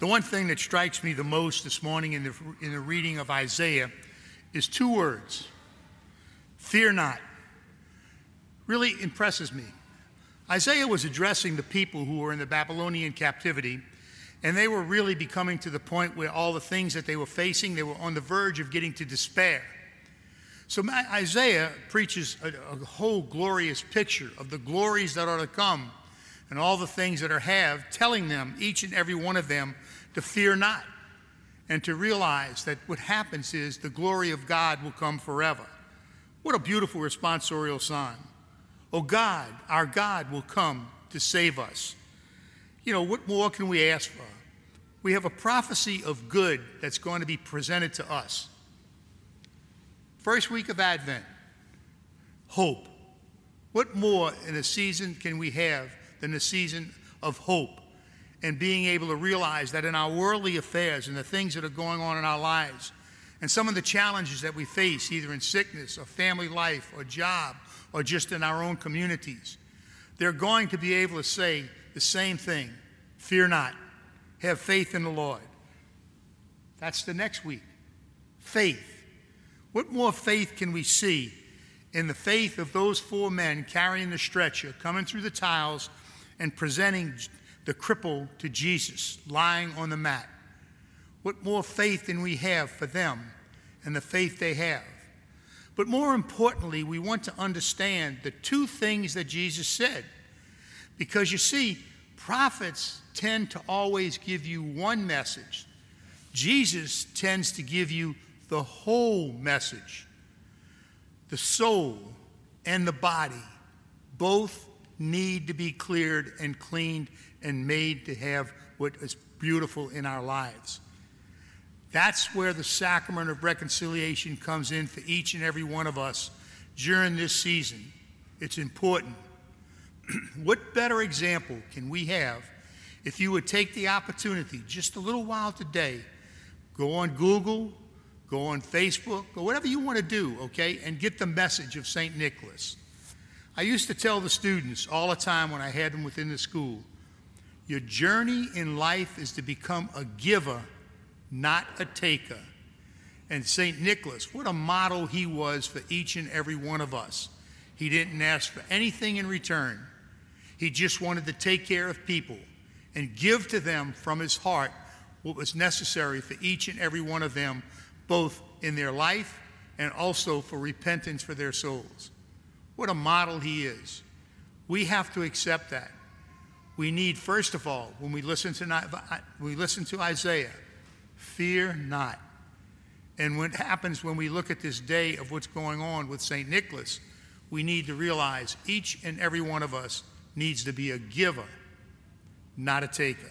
The one thing that strikes me the most this morning in the, in the reading of Isaiah is two words fear not. Really impresses me. Isaiah was addressing the people who were in the Babylonian captivity, and they were really becoming to the point where all the things that they were facing, they were on the verge of getting to despair. So Isaiah preaches a, a whole glorious picture of the glories that are to come and all the things that are have, telling them, each and every one of them, to fear not and to realize that what happens is the glory of God will come forever. What a beautiful responsorial song. Oh God, our God will come to save us. You know, what more can we ask for? We have a prophecy of good that's going to be presented to us. First week of Advent, hope. What more in a season can we have than the season of hope and being able to realize that in our worldly affairs and the things that are going on in our lives and some of the challenges that we face, either in sickness or family life or job or just in our own communities, they're going to be able to say the same thing fear not, have faith in the Lord. That's the next week. Faith. What more faith can we see in the faith of those four men carrying the stretcher, coming through the tiles, and presenting the cripple to Jesus lying on the mat. What more faith than we have for them and the faith they have? But more importantly, we want to understand the two things that Jesus said. Because you see, prophets tend to always give you one message, Jesus tends to give you the whole message. The soul and the body both need to be cleared and cleaned and made to have what is beautiful in our lives. That's where the sacrament of reconciliation comes in for each and every one of us during this season. It's important. what better example can we have if you would take the opportunity just a little while today, go on Google, go on Facebook, or whatever you want to do, okay, and get the message of St. Nicholas. I used to tell the students all the time when I had them within the school your journey in life is to become a giver, not a taker. And St. Nicholas, what a model he was for each and every one of us. He didn't ask for anything in return, he just wanted to take care of people and give to them from his heart what was necessary for each and every one of them, both in their life and also for repentance for their souls. What a model he is. We have to accept that. We need, first of all, when we listen to, we listen to Isaiah, fear not. And what happens when we look at this day of what's going on with St. Nicholas, we need to realize each and every one of us needs to be a giver, not a taker.